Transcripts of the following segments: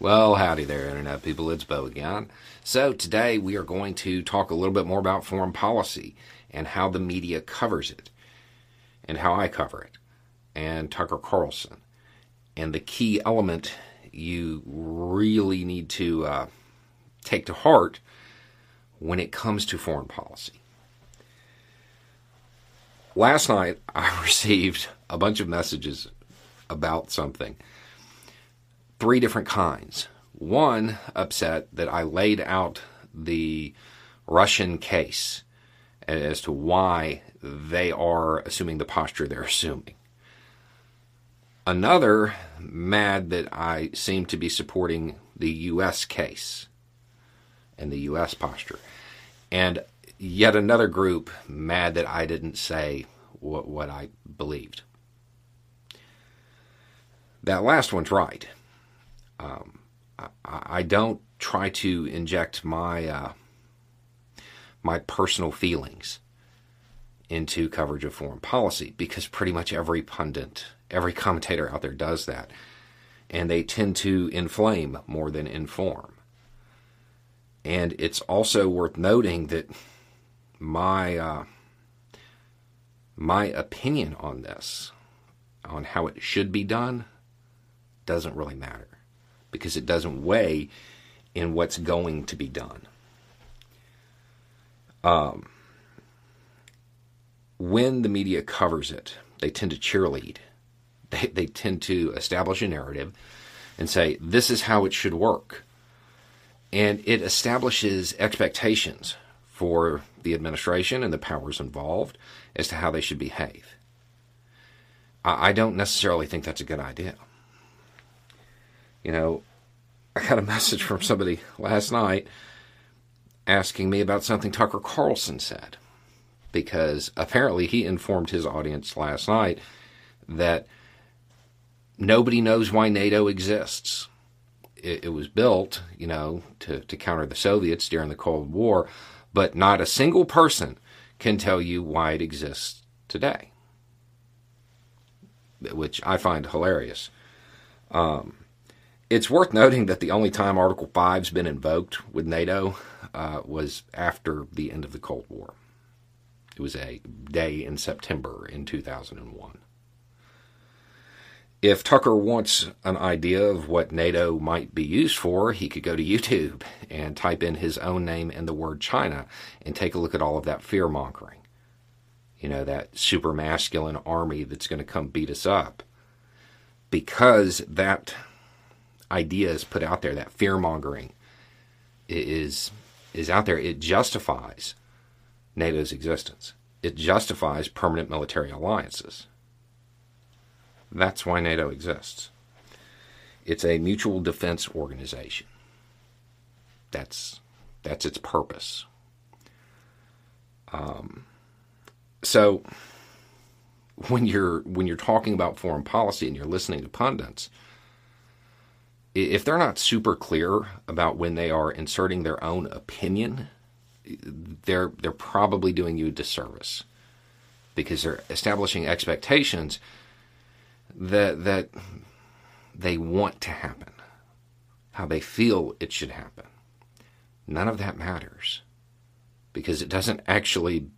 Well, howdy there, Internet people. It's Bo again. So, today we are going to talk a little bit more about foreign policy and how the media covers it, and how I cover it, and Tucker Carlson. And the key element you really need to uh, take to heart when it comes to foreign policy. Last night, I received a bunch of messages about something three different kinds. One, upset that I laid out the Russian case as to why they are assuming the posture they're assuming. Another, mad that I seem to be supporting the U.S. case and the U.S. posture. And yet another group, mad that I didn't say what, what I believed. That last one's right. Um, I, I, don't try to inject my uh, my personal feelings into coverage of foreign policy because pretty much every pundit, every commentator out there does that, and they tend to inflame more than inform. And it's also worth noting that my uh, my opinion on this, on how it should be done, doesn't really matter because it doesn't weigh in what's going to be done. Um, when the media covers it, they tend to cheerlead. They, they tend to establish a narrative and say, this is how it should work. And it establishes expectations for the administration and the powers involved as to how they should behave. I, I don't necessarily think that's a good idea. You know, I got a message from somebody last night asking me about something Tucker Carlson said. Because apparently he informed his audience last night that nobody knows why NATO exists. It, it, was built, you know, to, to counter the Soviets during the Cold War, but not a single person can tell you why it exists today, which I find hilarious. Um, it's worth noting that the only time Article 5's been invoked with NATO uh, was after the end of the Cold War. It was a day in September in 2001. If Tucker wants an idea of what NATO might be used for, he could go to YouTube and type in his own name and the word China and take a look at all of that fear mongering. You know, that super masculine army that's going to come beat us up. Because that ideas put out there, that fear mongering is is out there. It justifies NATO's existence. It justifies permanent military alliances. That's why NATO exists. It's a mutual defense organization. That's that's its purpose. Um, so when you're when you're talking about foreign policy and you're listening to pundits, if they're not super clear about when they are inserting their own opinion, they're they're probably doing you a disservice because they're establishing expectations that that they want to happen, how they feel it should happen. None of that matters because it doesn't actually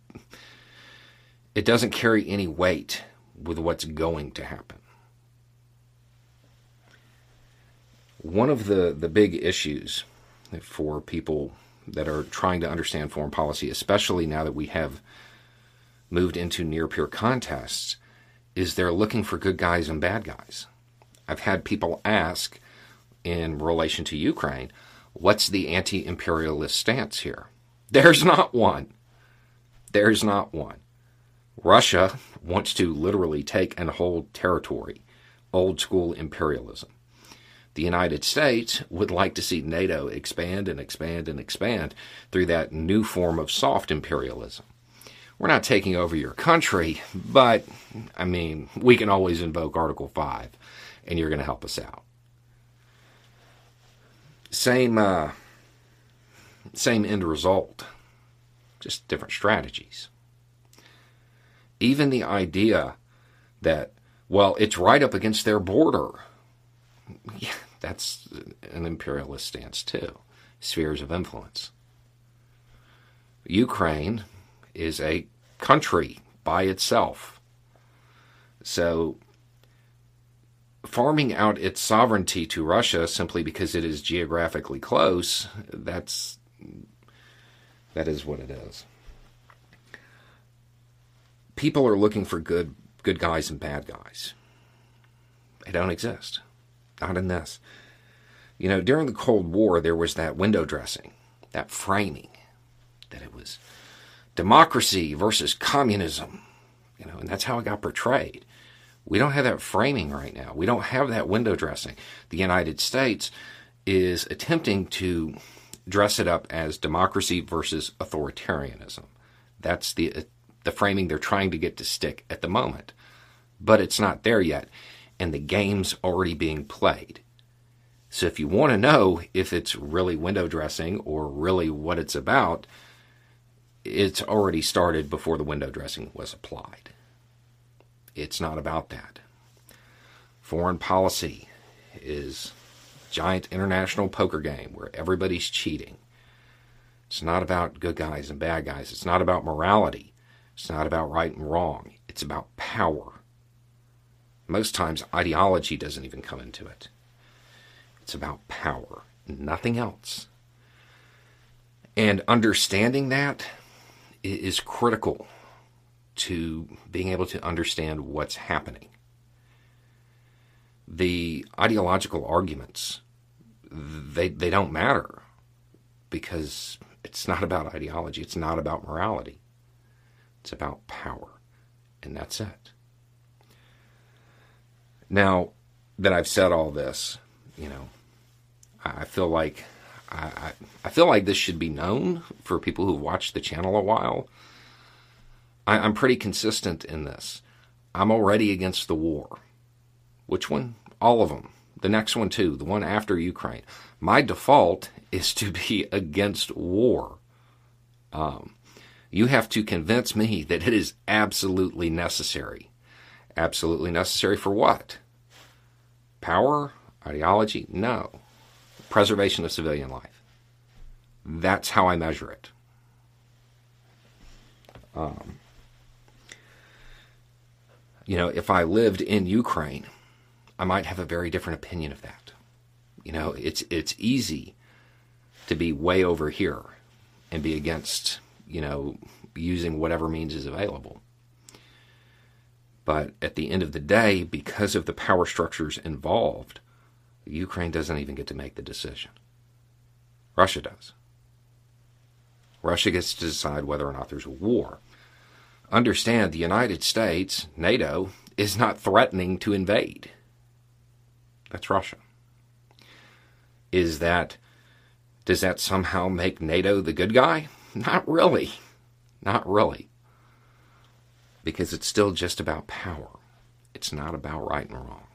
it doesn't carry any weight with what's going to happen. One of the, the big issues for people that are trying to understand foreign policy, especially now that we have moved into near peer contests, is they're looking for good guys and bad guys. I've had people ask in relation to Ukraine, what's the anti imperialist stance here? There's not one. There's not one. Russia wants to literally take and hold territory, old school imperialism the United States would like to see NATO expand and expand and expand through that new form of soft imperialism. We're not taking over your country, but I mean, we can always invoke Article 5 and you're going to help us out. Same uh, same end result, just different strategies. Even the idea that well, it's right up against their border yeah, that's an imperialist stance too. Spheres of influence. Ukraine is a country by itself. So, farming out its sovereignty to Russia simply because it is geographically close, that's that is what it is. People are looking for good good guys and bad guys. They don't exist. Not in this. You know, during the Cold War, there was that window dressing, that framing, that it was democracy versus communism, you know, and that's how it got portrayed. We don't have that framing right now. We don't have that window dressing. The United States is attempting to dress it up as democracy versus authoritarianism. That's the uh, the framing they're trying to get to stick at the moment. But it's not there yet and the game's already being played. So if you want to know if it's really window dressing or really what it's about, it's already started before the window dressing was applied. It's not about that. Foreign policy is giant international poker game where everybody's cheating. It's not about good guys and bad guys. It's not about morality. It's not about right and wrong. It's about power. Most times, ideology doesn't even come into it. It's about power, nothing else. And understanding that is critical to being able to understand what's happening. The ideological arguments, they, they don't matter because it's not about ideology, it's not about morality, it's about power. And that's it. Now that I've said all this, you know, I feel like I, I, feel like this should be known for people who've watched the channel a while. I, I'm pretty consistent in this. I'm already against the war. Which one? All of them. The next one too, the one after Ukraine. My default is to be against war. Um, you have to convince me that it is absolutely necessary. Absolutely necessary for what? Power? Ideology? No. Preservation of civilian life. That's how I measure it. Um, you know, if I lived in Ukraine, I might have a very different opinion of that. You know, it's it's easy to be way over here and be against, you know, using whatever means is available. But at the end of the day, because of the power structures involved, Ukraine doesn't even get to make the decision. Russia does. Russia gets to decide whether or not there's a war. Understand the United States, NATO, is not threatening to invade. That's Russia. Is that, does that somehow make NATO the good guy? Not really. Not really because it's still just about power. It's not about right and wrong.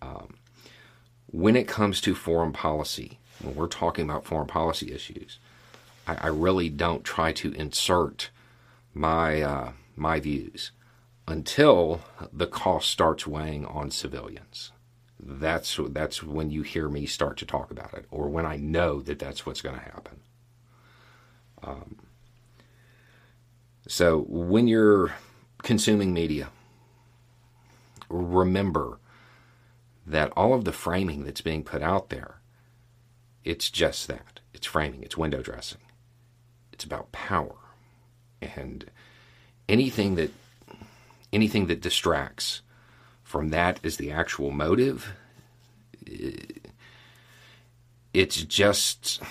Um, when it comes to foreign policy, when we're talking about foreign policy issues, I, I really don't try to insert my uh, my views until the cost starts weighing on civilians. That's that's when you hear me start to talk about it, or when I know that that's what's going to happen. Um, so when you're consuming media, remember that all of the framing that's being put out there, it's just that. It's framing, it's window dressing. It's about power. And anything that anything that distracts from that is the actual motive, it's just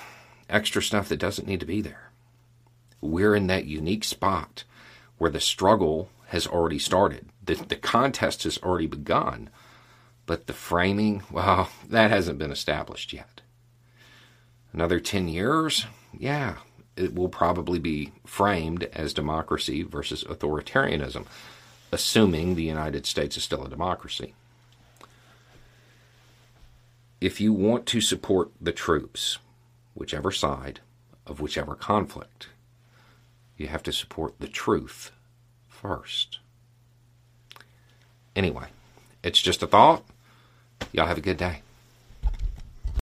extra stuff that doesn't need to be there we're in that unique spot where the struggle has already started. The, the contest has already begun, but the framing, well, that hasn't been established yet. Another 10 years, yeah, it will probably be framed as democracy versus authoritarianism, assuming the United States is still a democracy. If you want to support the troops, whichever side of whichever conflict, you have to support the truth first. Anyway, it's just a thought. Y'all have a good day.